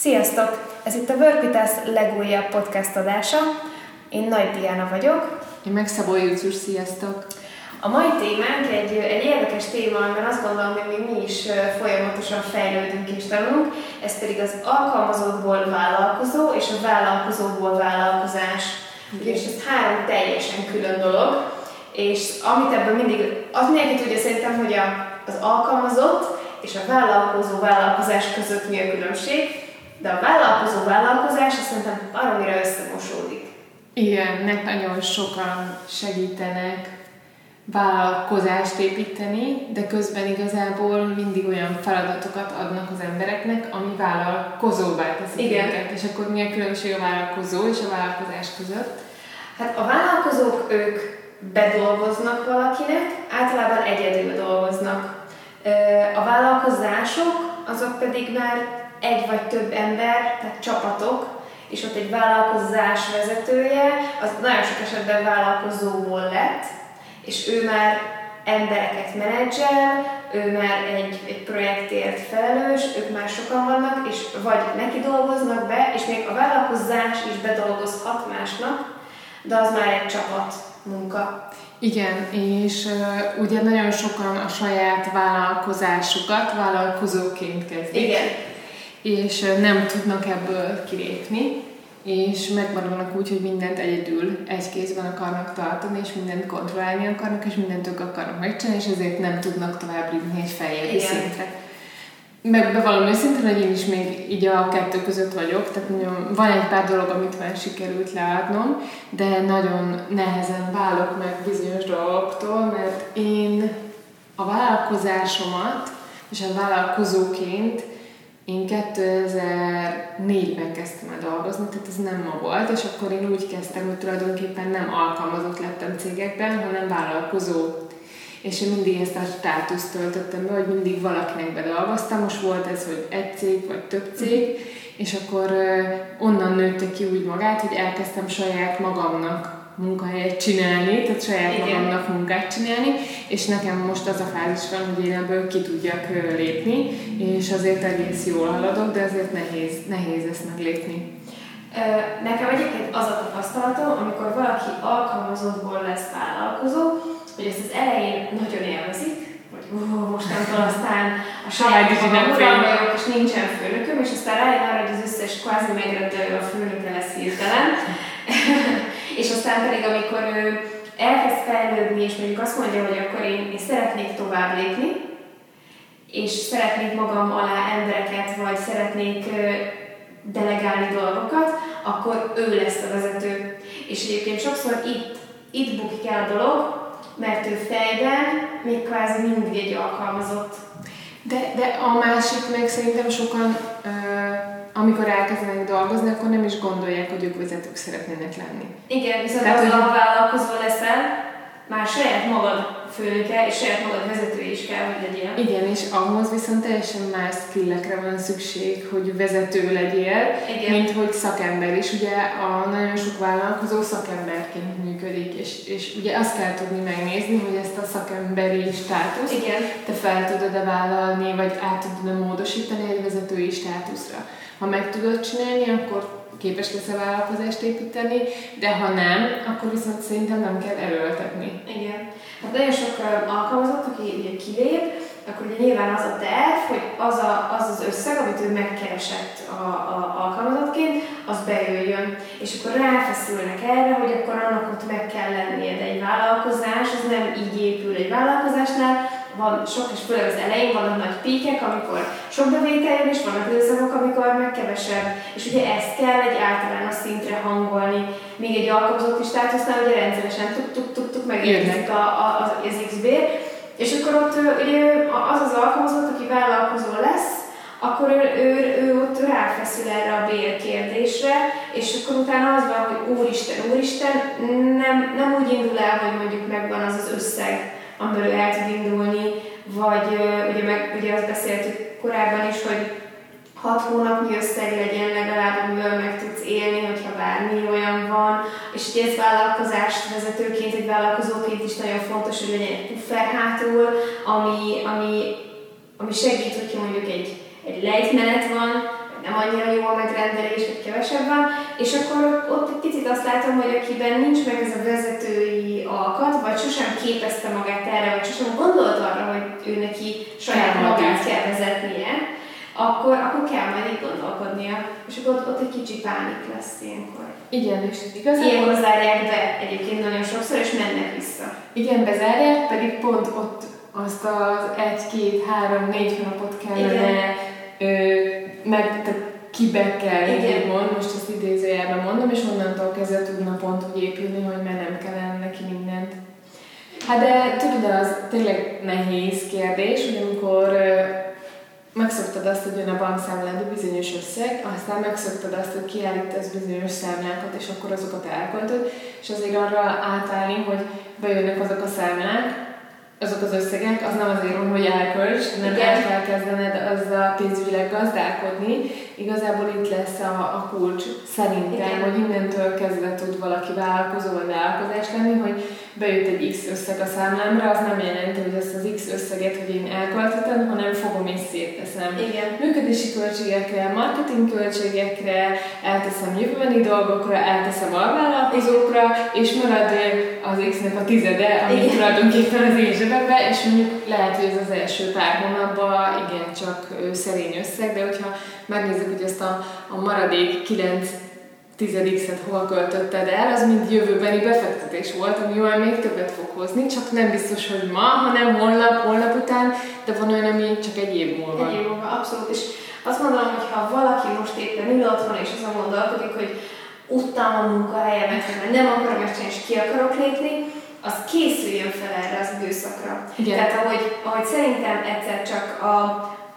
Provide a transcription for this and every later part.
Sziasztok! Ez itt a Work With Us legújabb podcast adása. Én Nagy Diana vagyok. Én meg Szabó Júcius, sziasztok! A mai témánk egy, egy érdekes téma, amiben azt gondolom, hogy még mi is folyamatosan fejlődünk és tanulunk, ez pedig az alkalmazottból vállalkozó és a vállalkozóból vállalkozás. Ugyanis ez három teljesen külön dolog, és amit ebből mindig, az mindenki tudja szerintem, hogy a, az alkalmazott és a vállalkozó vállalkozás között mi a különbség, de a vállalkozó vállalkozás azt szerintem baromira összemosódik. Igen, nek nagyon sokan segítenek vállalkozást építeni, de közben igazából mindig olyan feladatokat adnak az embereknek, ami vállalkozóvá teszik Igen. őket. És akkor mi a különbség a vállalkozó és a vállalkozás között? Hát a vállalkozók, ők bedolgoznak valakinek, általában egyedül dolgoznak. A vállalkozások, azok pedig már egy vagy több ember, tehát csapatok, és ott egy vállalkozás vezetője, az nagyon sok esetben vállalkozóból lett, és ő már embereket menedzsel, ő már egy, egy projektért felelős, ők már sokan vannak, és vagy neki dolgoznak be, és még a vállalkozás is bedolgozhat másnak, de az már egy csapat munka. Igen, és uh, ugye nagyon sokan a saját vállalkozásukat vállalkozóként kezdik. Igen és nem tudnak ebből kilépni, és megmaradnak úgy, hogy mindent egyedül egy kézben akarnak tartani, és mindent kontrollálni akarnak, és mindent ők akarnak megcsinálni, és ezért nem tudnak tovább lépni egy feljebbi szintre. Meg bevallom őszintén, hogy én is még így a kettő között vagyok, tehát mondjam, van egy pár dolog, amit már sikerült leadnom, de nagyon nehezen válok meg bizonyos dolgoktól, mert én a vállalkozásomat, és a vállalkozóként én 2004-ben kezdtem el dolgozni, tehát ez nem ma volt, és akkor én úgy kezdtem, hogy tulajdonképpen nem alkalmazott lettem cégekben, hanem vállalkozó. És én mindig ezt a státuszt töltöttem be, hogy mindig valakinek bedolgoztam, most volt ez, hogy egy cég vagy több cég, és akkor onnan nőtte ki úgy magát, hogy elkezdtem saját magamnak munkahelyet csinálni, tehát saját Igen. magamnak munkát csinálni, és nekem most az a fázis van, hogy én ebből ki tudjak lépni, és azért egész jól haladok, de azért nehéz, nehéz ezt meglépni. Nekem egyébként az a tapasztalatom, amikor valaki alkalmazottból lesz vállalkozó, hogy ezt az elején nagyon élvezik, hogy uh, mostantól aztán a saját magam vagyok, és nincsen főnököm, és aztán rájön arra, hogy az összes kvázi megrendelő a főnöke lesz hirtelen. És aztán pedig, amikor ő elkezd fejlődni, és mondjuk azt mondja, hogy akkor én, én szeretnék tovább lépni, és szeretnék magam alá embereket, vagy szeretnék delegálni dolgokat, akkor ő lesz a vezető. És egyébként sokszor itt, itt bukik el a dolog, mert ő fejben még kvázi mindig egy alkalmazott. De, de a másik meg szerintem sokan amikor elkezdenek dolgozni, akkor nem is gondolják, hogy ők vezetők szeretnének lenni. Igen, viszont Tehát, hogy... a vállalkozó leszel, már saját magad főnöke és saját magad vezetője is kell, hogy legyél. Igen, és ahhoz viszont teljesen más skillekre van szükség, hogy vezető legyél, Igen. mint hogy szakember is. Ugye a nagyon sok vállalkozó szakemberként működik, és, és ugye azt kell tudni megnézni, hogy ezt a szakemberi státuszt Igen. te fel tudod-e vállalni, vagy át tudod-e módosítani egy vezetői státuszra. Ha meg tudod csinálni, akkor képes lesz a vállalkozást építeni, de ha nem, akkor viszont szerintem nem kell erőltetni. Igen. Hát nagyon sok alkalmazott, aki ugye kilép, akkor ugye nyilván az a terv, hogy az, a, az az összeg, amit ő megkeresett a, a, alkalmazottként, az bejöjjön. És akkor ráfeszülnek erre, hogy akkor annak ott meg kell lennie, de egy vállalkozás, az nem így épül egy vállalkozásnál, van sok, és főleg az elején vannak nagy píkek, amikor sok bevétel jön, és vannak időszakok, amikor meg kevesebb. És ugye ezt kell egy általános szintre hangolni. Még egy alkalmazotti státusznál ugye rendszeresen tuk-tuk-tuk-tuk megérkezik a, a, az, az XB, és akkor ott ugye az az alkalmazott, aki vállalkozó lesz, akkor ő, ő, ő ott ráfeszül erre a bérkérdésre, és akkor utána az van, hogy úristen, úristen, nem, nem úgy indul el, hogy mondjuk megvan az az összeg, amiből el tud indulni, vagy ugye, meg, ugye azt beszéltük korábban is, hogy hat hónapnyi összeg legyen legalább, amiből meg tudsz élni, hogyha bármi olyan van, és ugye ez vállalkozást vezetőként, egy vállalkozóként is nagyon fontos, hogy legyen egy puffer hátul, ami, ami, ami segít, hogyha mondjuk egy, egy lejtmenet van, nem annyira jó a megrendelés, vagy kevesebb van, és akkor ott egy picit azt látom, hogy akiben nincs meg ez a vezetői alkat, vagy sosem képezte magát erre, vagy sosem gondolt arra, hogy ő neki saját magát kell vezetnie, akkor, akkor kell majd így gondolkodnia. És akkor ott, ott egy kicsi pánik lesz ilyenkor. Igen, és igazából... Ilyenkor zárják be egyébként nagyon sokszor, és mennek vissza. Igen, bezárják, pedig pont ott azt az egy, két, három, négy hónapot kellene ö, meg, tehát kibe kell, így mond, most ezt idézőjelben mondom, és onnantól kezdve tudna pont úgy épülni, hogy már nem kellene neki mindent. Hát de tudod, az tényleg nehéz kérdés, hogy amikor megszoktad azt, hogy jön a bankszámládba bizonyos összeg, aztán megszoktad azt, hogy kiállítasz bizonyos számlákat, és akkor azokat elköltöd, és azért arra átállni, hogy bejönnek azok a számlák, azok az összegek, az nem azért van, hogy elkölts, hanem Igen. el kell kezdened azzal pénzügyileg gazdálkodni. Igazából itt lesz a, a kulcs szerintem, Igen. hogy innentől kezdve tud valaki vállalkozó vagy vállalkozás lenni, hogy bejött egy X összeg a számlámra, az nem jelenti, hogy ezt az X összeget, hogy én elköltöttem, hanem fogom és szétteszem. Igen. Működési költségekre, marketing költségekre, elteszem jövőbeni dolgokra, elteszem alvállalkozókra, és marad az X-nek a tizede, ami Igen. tulajdonképpen az én zsebembe, és mondjuk lehet, hogy ez az első pár hónapban igen, csak szerény összeg, de hogyha megnézzük, hogy ezt a, a maradék 9 tizedixet hol költötted el, az mind jövőbeni befektetés volt, ami olyan még többet fog hozni, csak nem biztos, hogy ma, hanem holnap, holnap után, de van olyan, ami csak egy év múlva. Egy év múlva, abszolút. És azt gondolom, hogy ha valaki most éppen ül otthon, és azon gondolkodik, hogy uttam a munkahelyemet, mert nem akarom ezt és ki akarok lépni, az készüljön fel erre az időszakra. Igen. Tehát ahogy, ahogy szerintem egyszer csak a,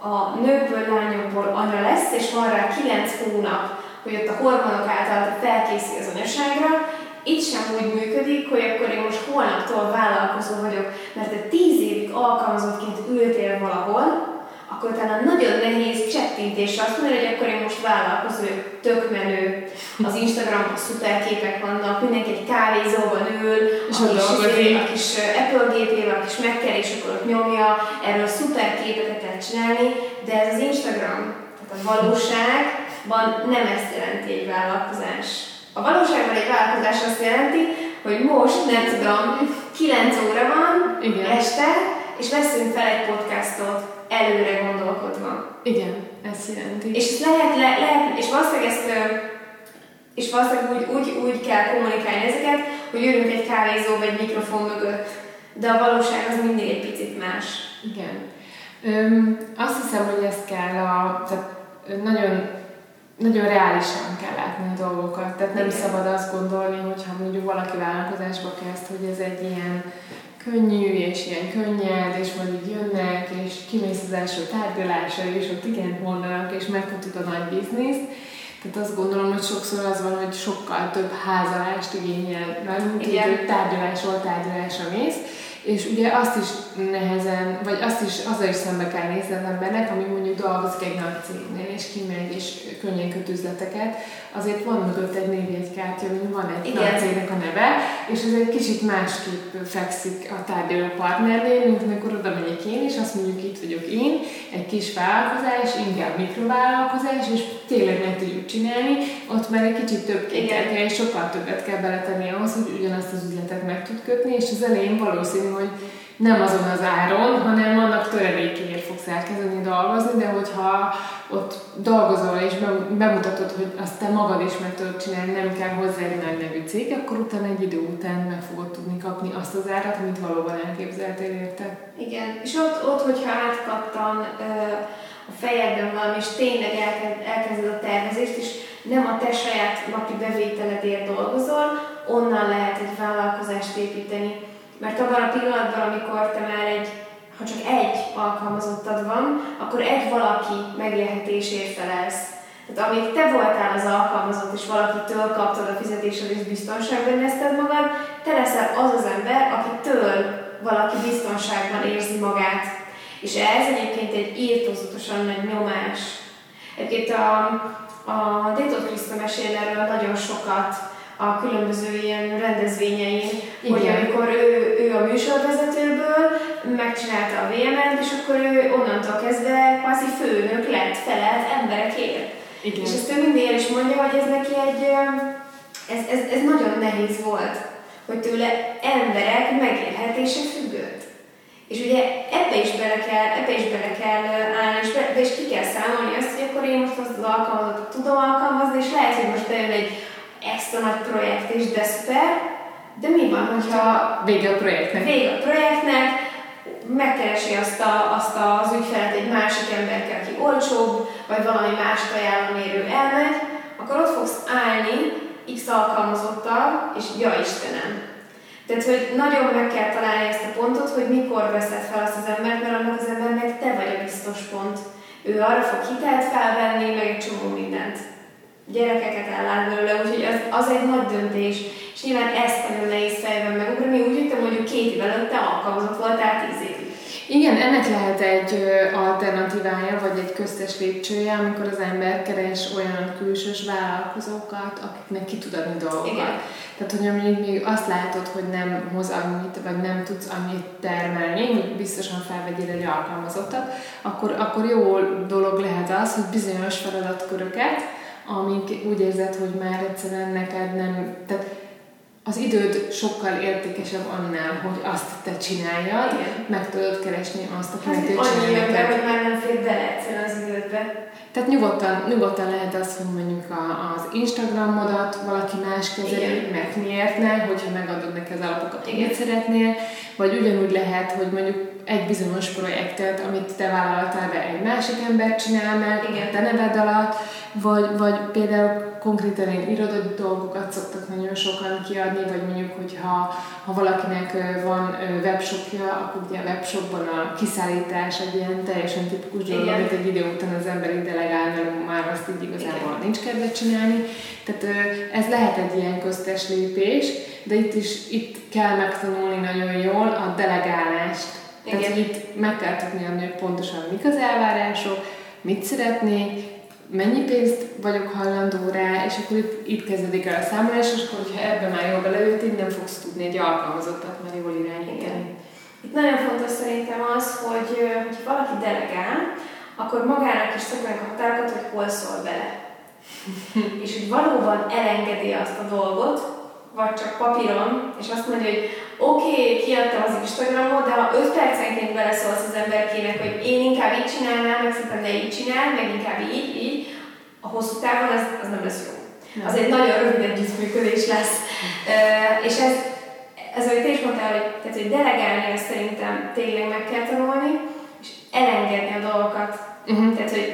a nőkből, lányokból anya lesz, és van rá 9 hónap, hogy ott a hormonok által felkészül az anyaságra, itt sem úgy működik, hogy akkor én most holnaptól vállalkozó vagyok, mert te tíz évig alkalmazottként ültél valahol, akkor utána nagyon nehéz csettintésre azt mondani, hogy akkor én most vállalkozó, tök menő, az Instagram szuper képek vannak, mindenki egy kávézóban ül, és a kis, izé, a kis Apple gépével, a kis mac és akkor ott nyomja, erről szuper képeket lehet csinálni, de ez az Instagram, tehát a valóság, van nem ezt jelenti egy vállalkozás. A valóságban egy vállalkozás azt jelenti, hogy most, nem tudom, 9 óra van Igen. este, és veszünk fel egy podcastot előre gondolkodva. Igen, ezt jelenti. És lehet, le, lehet és valószínűleg ezt és valószínűleg úgy, úgy, úgy kell kommunikálni ezeket, hogy ülünk egy kávézó vagy egy mikrofon mögött, de a valóság az mindig egy picit más. Igen. Öm, azt hiszem, hogy ezt kell a, tehát nagyon nagyon reálisan kell látni a dolgokat. Tehát nem Igen. szabad azt gondolni, hogy ha mondjuk valaki vállalkozásba kezd, hogy ez egy ilyen könnyű és ilyen könnyed, és majd így jönnek, és kimész az első tárgyalásra, és ott igen mondanak, és megkapjuk a nagy bizniszt. Tehát azt gondolom, hogy sokszor az van, hogy sokkal több házalást igényel, mert így tárgyalásról tárgyalásra mész, és ugye azt is nehezen, vagy azt is, azzal is szembe kell nézni az embernek, ami mondjuk dolgozik egy nagy cégnél, és kimegy, és könnyen köt üzleteket, azért van mögött egy névjegykártya, hogy van egy Igen. nagy cégnek a neve, és ez egy kicsit másképp fekszik a tárgyaló partnernél, mint amikor oda megyek én, és azt mondjuk itt vagyok én, egy kis vállalkozás, inkább mikrovállalkozás, és tényleg meg tudjuk csinálni, ott már egy kicsit több kell, és sokkal többet kell beletenni ahhoz, hogy ugyanazt az üzletet meg tud kötni, és az elején valószínű, hogy nem azon az áron, hanem annak töredékéért fogsz elkezdeni dolgozni, de hogyha ott dolgozol és bemutatod, hogy azt te magad is meg tudod csinálni, nem kell hozzá egy nagy nevű cég, akkor utána egy idő után meg fogod tudni kapni azt az árat, amit valóban elképzeltél érte. Igen, és ott, ott hogyha átkattan a fejedben valami, és tényleg elkezded a tervezést, és nem a te saját napi bevételedért dolgozol, onnan lehet egy vállalkozást építeni mert abban a pillanatban, amikor te már egy, ha csak egy alkalmazottad van, akkor egy valaki megélhetésért felelsz. Tehát amíg te voltál az alkalmazott, és valakitől kaptad a fizetésed és biztonságban érezted magad, te leszel az az ember, akitől valaki biztonságban érzi magát. És ez egyébként egy írtózatosan nagy nyomás. Egyébként a, a Détot Kriszta mesél erről nagyon sokat, a különböző ilyen rendezvényein, Igen. hogy amikor ő, ő a műsorvezetőből megcsinálta a VM-et, és akkor ő onnantól kezdve kvázi főnök lett, felelt emberekért. Igen. És ezt ő mindig el is mondja, hogy ez neki egy, ez, ez, ez nagyon nehéz volt, hogy tőle emberek megélhetése függött. És ugye ebbe is bele kell, ebbe is bele kell állni, és be, be is ki kell számolni azt, hogy akkor én most azt az alkalmazatot tudom alkalmazni, és lehet, hogy most bejön egy extra nagy projekt is, de szuper, de mi van, hogyha vége a projektnek? Vége a projektnek, megkeresi azt, a, azt az ügyfelet egy másik emberkel, aki olcsóbb, vagy valami más ajánlomérő elmegy, akkor ott fogsz állni X alkalmazottal, és ja Istenem. Tehát, hogy nagyon meg kell találni ezt a pontot, hogy mikor veszed fel azt az embert, mert annak az embernek te vagy a biztos pont. Ő arra fog hitelt felvenni, meg egy csomó mindent. Gyerekeket ellát belőle, úgyhogy az, az egy nagy döntés. És nyilván ezt nagyon nehéz fejben megugrani, úgy, hogy te mondjuk két év előtte alkalmazott voltál tíz. Igen, ennek lehet egy alternatívája, vagy egy köztes lépcsője, amikor az ember keres olyan külsős vállalkozókat, akiknek ki tud adni dolgokat. Igen. Tehát, hogy amíg még azt látod, hogy nem hoz annyit, vagy nem tudsz annyit termelni, hogy biztosan felvegyél egy alkalmazottat, akkor, akkor jó dolog lehet az, hogy bizonyos feladatköröket, amik úgy érzed, hogy már egyszerűen neked nem, tehát az időd sokkal értékesebb annál, hogy azt te csináljad, Igen. meg tudod keresni azt, aki hát, meg annyi jön be, hogy már nem fér bele egyszerűen az idődbe. Tehát nyugodtan, nyugodtan lehet az, hogy mondjuk a, az Instagramodat valaki más kezeli, meg miért ne, hogyha megadod neki az alapokat, hogy mit szeretnél, vagy ugyanúgy lehet, hogy mondjuk egy bizonyos projektet, amit te vállaltál be, egy másik ember csinál meg, Igen. te neved alatt, vagy, vagy például konkrétan én irodai dolgokat szoktak nagyon sokan kiadni, vagy mondjuk, hogyha ha valakinek van webshopja, akkor ugye a webshopban a kiszállítás egy ilyen teljesen tipikus dolog, amit egy idő után az ember így delegál, mert már azt így igazából Igen. nincs kedve csinálni. Tehát ez lehet egy ilyen köztes lépés, de itt is itt kell megtanulni nagyon jól a delegálást. Igen. Tehát, hogy itt meg kell tudni adni, hogy pontosan mik az elvárások, mit szeretnék, mennyi pénzt vagyok hajlandó rá, és akkor itt, itt kezdődik el a számolás, és akkor, hogyha ebbe már jól beleültél, nem fogsz tudni egy alkalmazottat már jól irányítani. Itt nagyon fontos szerintem az, hogy, hogy valaki delegál, akkor magának is szoknak a határokat, hogy hol szól bele. és hogy valóban elengedi azt a dolgot, vagy csak papíron, és azt mondja, hogy oké, okay, kiadtam az Instagramot, de ha 5 percenként beleszólsz az emberkének, hogy én inkább így csinálnám, meg szerintem ne így csinál, meg inkább így, így, a hosszú távon az, az nem lesz jó. Nem. Az egy nagyon rövid együttműködés lesz. Uh, és ez, ez, amit te is mondtál, hogy, tehát, hogy delegálni ezt szerintem tényleg meg kell tanulni, és elengedni a dolgokat. Uh-huh. Tehát, hogy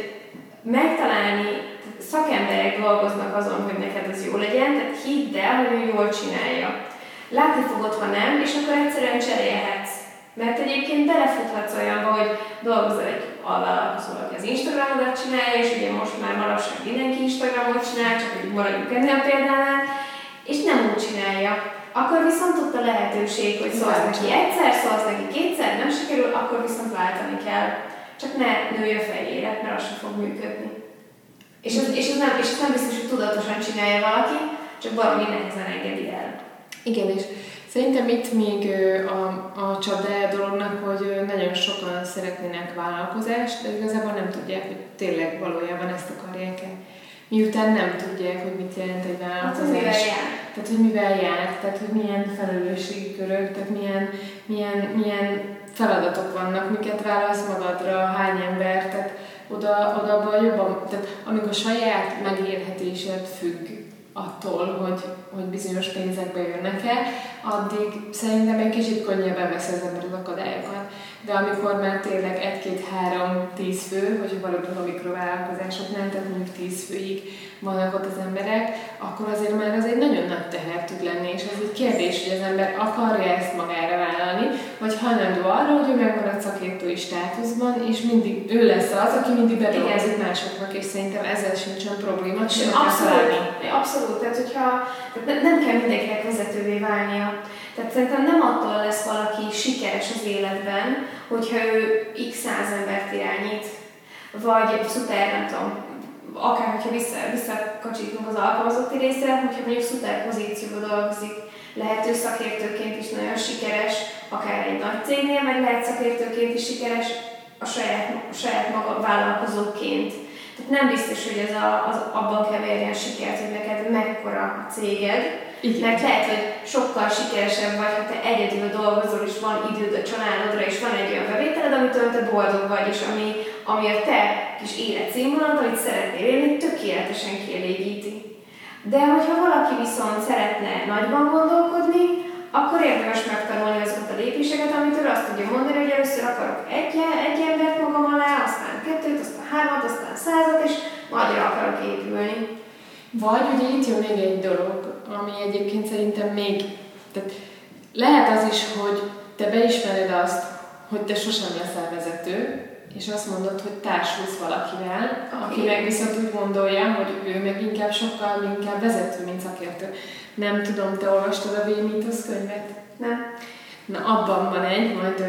megtalálni szakemberek dolgoznak azon, hogy neked ez jó legyen, tehát hidd el, hogy ő jól csinálja. Látni fogod, ha nem, és akkor egyszerűen cserélhetsz. Mert egyébként belefuthatsz olyanba, hogy dolgozol egy alvállalkozó, aki az Instagramodat csinálja, és ugye most már manapság mindenki Instagramot csinál, csak hogy maradjunk ennél a példánál, és nem úgy csinálja. Akkor viszont ott a lehetőség, hogy szólsz neki egyszer, szólsz neki kétszer, nem sikerül, akkor viszont váltani kell. Csak ne nőj a fejére, mert az sem fog működni. És ez, és ez, nem, és ez nem biztos, hogy tudatosan csinálja valaki, csak valami nehezen engedi el. Igen, és szerintem itt még a, a csapdája dolognak, hogy nagyon sokan szeretnének vállalkozást, de igazából nem tudják, hogy tényleg valójában ezt akarják-e. Miután nem tudják, hogy mit jelent egy vállalkozás. Hát, tehát, hogy mivel jár, tehát, hogy milyen felelősségi körök, tehát milyen, milyen, milyen feladatok vannak, miket válasz magadra, hány ember, oda, oda abban jobban, tehát amikor saját megélhetésed függ attól, hogy, hogy bizonyos pénzekbe jönnek-e, addig szerintem egy kicsit könnyebben veszi az ember az akadályokat. De amikor már tényleg egy-két-három, tíz fő, hogy valóban a mikrovállalkozásoknál, tehát mondjuk tíz főig vannak ott az emberek, akkor azért már az egy nagyon nagy teher tud lenni, és ez egy kérdés, hogy az ember akarja ezt magára vállalni, vagy hajlandó arra, hogy ő megmarad szakértői státuszban, és mindig ő lesz az, aki mindig bedolgozik másoknak, és szerintem ezzel sincsen probléma, és abszolút, abszolút, tehát hogyha tehát nem kell mindenkinek vezetővé válnia. Tehát szerintem nem attól lesz valaki sikeres az életben, hogyha ő x száz embert irányít, vagy szuper, nem tudom, akár hogyha vissza, visszakacsitunk az alkalmazotti részre, hogyha mondjuk szuper pozícióban dolgozik, lehet ő szakértőként is nagyon sikeres, akár egy nagy cégnél, meg lehet szakértőként is sikeres a saját, a saját maga vállalkozóként. Tehát nem biztos, hogy ez a, az abban keverjen sikert, hogy neked mekkora a céged, igen. Mert lehet, hogy sokkal sikeresebb vagy, ha te egyedül dolgozol, és van időd a családodra, és van egy olyan bevételed, amitől te boldog vagy, és ami, ami a te kis életszínvonalad, amit szeretnél élni, tökéletesen kielégíti. De hogyha valaki viszont szeretne nagyban gondolkodni, akkor érdemes megtanulni azokat a lépéseket, amitől azt tudja mondani, hogy először akarok egy, egy embert magam alá, aztán kettőt, aztán hármat, aztán százat, és nagyra akarok épülni. Vagy ugye itt jön még egy dolog, ami egyébként szerintem még, tehát lehet az is, hogy te beismered azt, hogy te sosem leszel vezető, és azt mondod, hogy társulsz valakivel, aki meg viszont úgy gondolja, hogy ő meg inkább sokkal inkább vezető, mint szakértő. Nem tudom, te olvastad a V-Mythos könyvet? Nem. Na, abban van egy, majd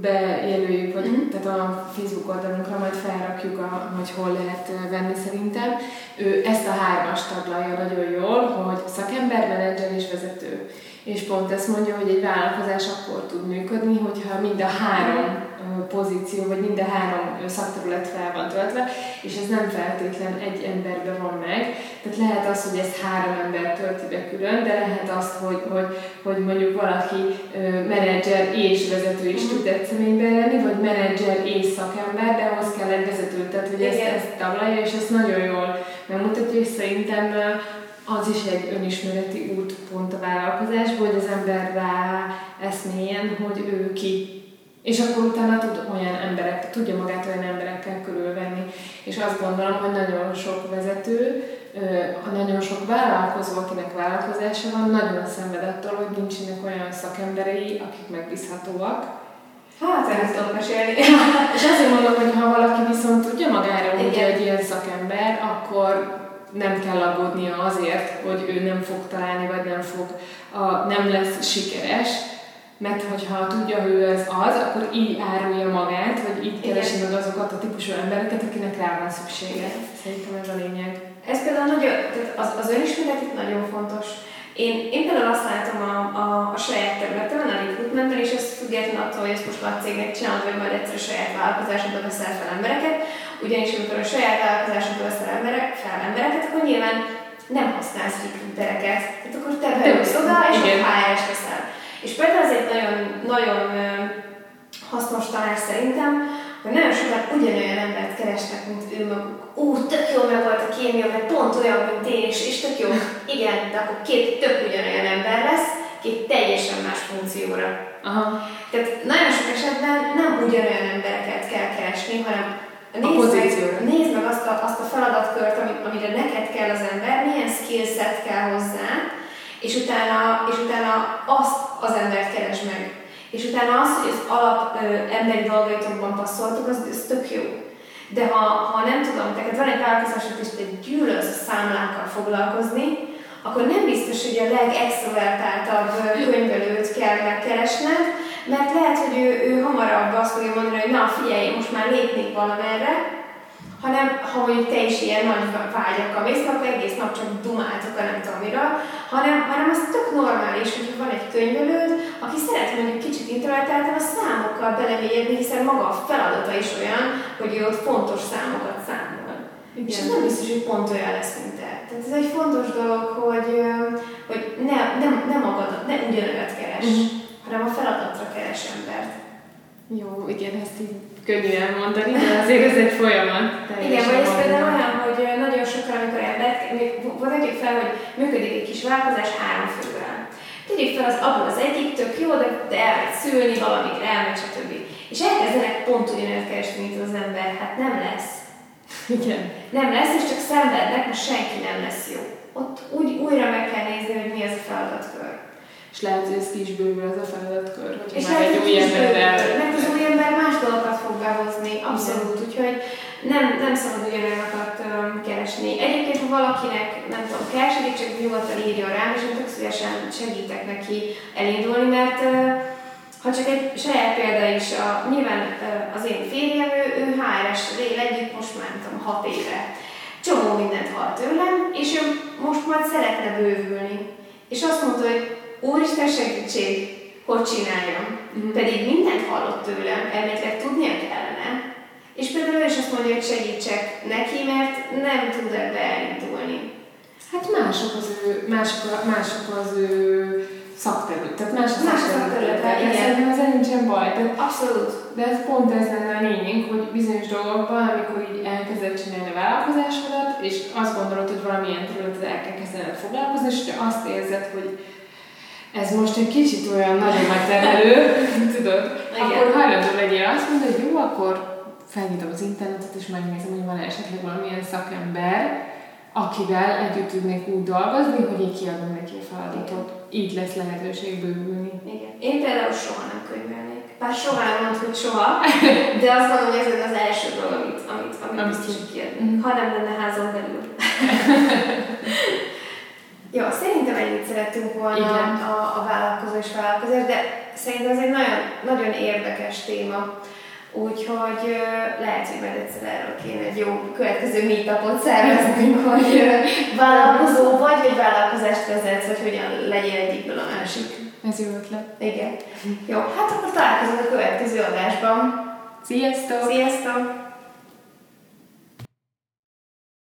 bejelöljük, vagy mm-hmm. tehát a Facebook oldalunkra majd felrakjuk, a, hogy hol lehet venni szerintem. Ő ezt a hármas taglalja nagyon jól, hogy szakember, menedzser és vezető. És pont ezt mondja, hogy egy vállalkozás akkor tud működni, hogyha mind a három pozíció, vagy mind a három szakterület fel van töltve, és ez nem feltétlen egy emberben van meg. Tehát lehet az, hogy ez három ember tölti be külön, de lehet azt, hogy, hogy, hogy mondjuk valaki menedzser és vezető is tud egy személyben lenni, vagy menedzser és szakember, de ahhoz kell egy vezető. Tehát, hogy ezt, ezt taglalja, és ezt nagyon jól megmutatja, és szerintem az is egy önismereti útpont a vállalkozásból, hogy az ember rá eszmélyen, hogy ő ki és akkor utána tud olyan emberek, tudja magát olyan emberekkel körülvenni. És azt gondolom, hogy nagyon sok vezető, nagyon sok vállalkozó, akinek vállalkozása van, nagyon szenved attól, hogy nincsenek olyan szakemberei, akik megbízhatóak. Hát, ezt tudom mesélni. és azért mondom, hogy ha valaki viszont tudja magára, hogy egy ilyen szakember, akkor nem kell aggódnia azért, hogy ő nem fog találni, vagy nem, fog, a, nem lesz sikeres, mert hogyha tudja, hogy ő ez az, akkor így árulja magát, vagy így keresi meg azokat a típusú embereket, akinek rá van szüksége. Szerintem ez a lényeg. Ez például nagyon, tehát az, az önismeret itt nagyon fontos. Én, én például azt látom a, a, a saját területemen, a recruitmentben, és ez független attól, hogy ezt most nagy cégnek csinálod, vagy majd egyszer a saját vállalkozásodba veszel fel embereket, ugyanis amikor a saját vállalkozásodba veszel emberek, fel embereket, akkor nyilván nem használsz recruitereket. Tehát akkor te beülsz oda, és a HR-es veszel. És például ez egy nagyon, nagyon hasznos tanács szerintem, hogy nagyon sokan ugyanolyan embert keresnek, mint ő maguk. Ú, tök jó meg volt a kémia, mert pont olyan, mint én, és, és tök jó. Igen, de akkor két tök ugyanolyan ember lesz, két teljesen más funkcióra. Aha. Tehát nagyon sok esetben nem ugyanolyan embereket kell keresni, hanem nézd meg, nézd meg azt a, azt a feladatkört, amire neked kell az ember, milyen skillset kell hozzá, és utána, és utána azt az embert keres meg. És utána az, hogy az alap ö, emberi dolgaitokban passzoltok, az, az tök jó. De ha, ha nem tudom, tehát van egy vállalkozásod, és te gyűlölsz a számlákkal foglalkozni, akkor nem biztos, hogy a legextrovertáltabb könyvelőt kell megkeresned, mert lehet, hogy ő, ő hamarabb azt fogja mondani, hogy na figyelj, most már lépnék valamerre, hanem ha mondjuk te is ilyen nagy vágyakkal mész, akkor egész nap csak dumáltok a nem tudom mira, hanem, hanem az tök normális, hogyha van egy könyvelőd, aki szeret mondjuk kicsit introvertáltan a számokkal belemélyedni, hiszen maga a feladata is olyan, hogy ő ott fontos számokat számol. Igen. És ez nem biztos, hogy pont olyan lesz, mint te. Tehát ez egy fontos dolog, hogy, hogy ne, nem, nem magadat, ne ugyanolyat keres, uh-huh. hanem a feladatra keres embert. Jó, igen, ezt így könnyű elmondani, de azért ez egy folyamat. Igen, vagy ez például olyan, hogy nagyon sokan, amikor embert, még fel, hogy működik egy kis vállalkozás három fővel. Tegyük fel, az abban az egyik tök jó, de, de elmegy szülni, valamit elmegy, stb. És elkezdenek pont ugyanolyan keresni, mint az ember. Hát nem lesz. Igen. Nem lesz, és csak szenvednek, mert senki nem lesz jó. Ott úgy újra meg kell nézni, hogy mi ez a feladatkör és lehet, hogy ez ki is bővül ez a feladatkör, hogy és már egy új emberrel... Mert az új ember más dolgokat fog behozni, abszolút, úgyhogy nem, nem szabad ugyanolyakat um, keresni. Egyébként, ha valakinek, nem tudom, kell segítség, nyugodtan írjon rám, és én tök szívesen segítek neki elindulni, mert uh, ha csak egy saját példa is, a, nyilván az én férjem, ő, ő HRS él együtt most már, nem tudom, hat éve. Csomó mindent hall tőlem, és ő most majd szeretne bővülni. És azt mondta, hogy Úristen segítség, hogy csináljam. Mm. Pedig mindent hallott tőlem, elméletileg tudnia kellene, És például ő is azt mondja, hogy segítsek neki, mert nem tud ebbe elindulni. Hát mások az ő, mások, mások az ő szakterület, tehát más a Más szakterület. Tehát. Szerintem ezzel nincsen baj. Tehát Abszolút. De ez pont ez lenne a lényeg, hogy bizonyos dolgokban, amikor így elkezded csinálni a vállalkozásodat, és azt gondolod, hogy valamilyen területet el kell kezdened foglalkozni, és ha azt érzed, hogy ez most egy kicsit olyan nagyon megterhelő, tudod, Igen. akkor hajlandó legyél azt mondani, hogy jó, akkor felnyitom az internetet, és megnézem, hogy van esetleg valamilyen szakember, akivel együtt tudnék úgy dolgozni, hogy én kiadom neki a feladatot. Így lesz lehetőség bővülni. Igen. Én például soha nem könyvelnék. Bár soha nem mond, hogy soha, de azt mondom, hogy ez az első dolog, amit, amit, amit biztos ki- kiadni. Ha nem lenne házon belül. Jó, szerintem ennyit szerettünk volna Igen. a, a vállalkozó és vállalkozás, de szerintem ez egy nagyon, nagyon érdekes téma. Úgyhogy lehet, hogy majd egyszer erről kéne egy jó következő meetupot szerveznünk, hogy vállalkozó vagy, vagy vállalkozást vezetsz, vagy hogyan legyél egyikből a másik. Ez jó ötlet. Igen. Jó, hát akkor találkozunk a következő adásban. Sziasztok! Sziasztok!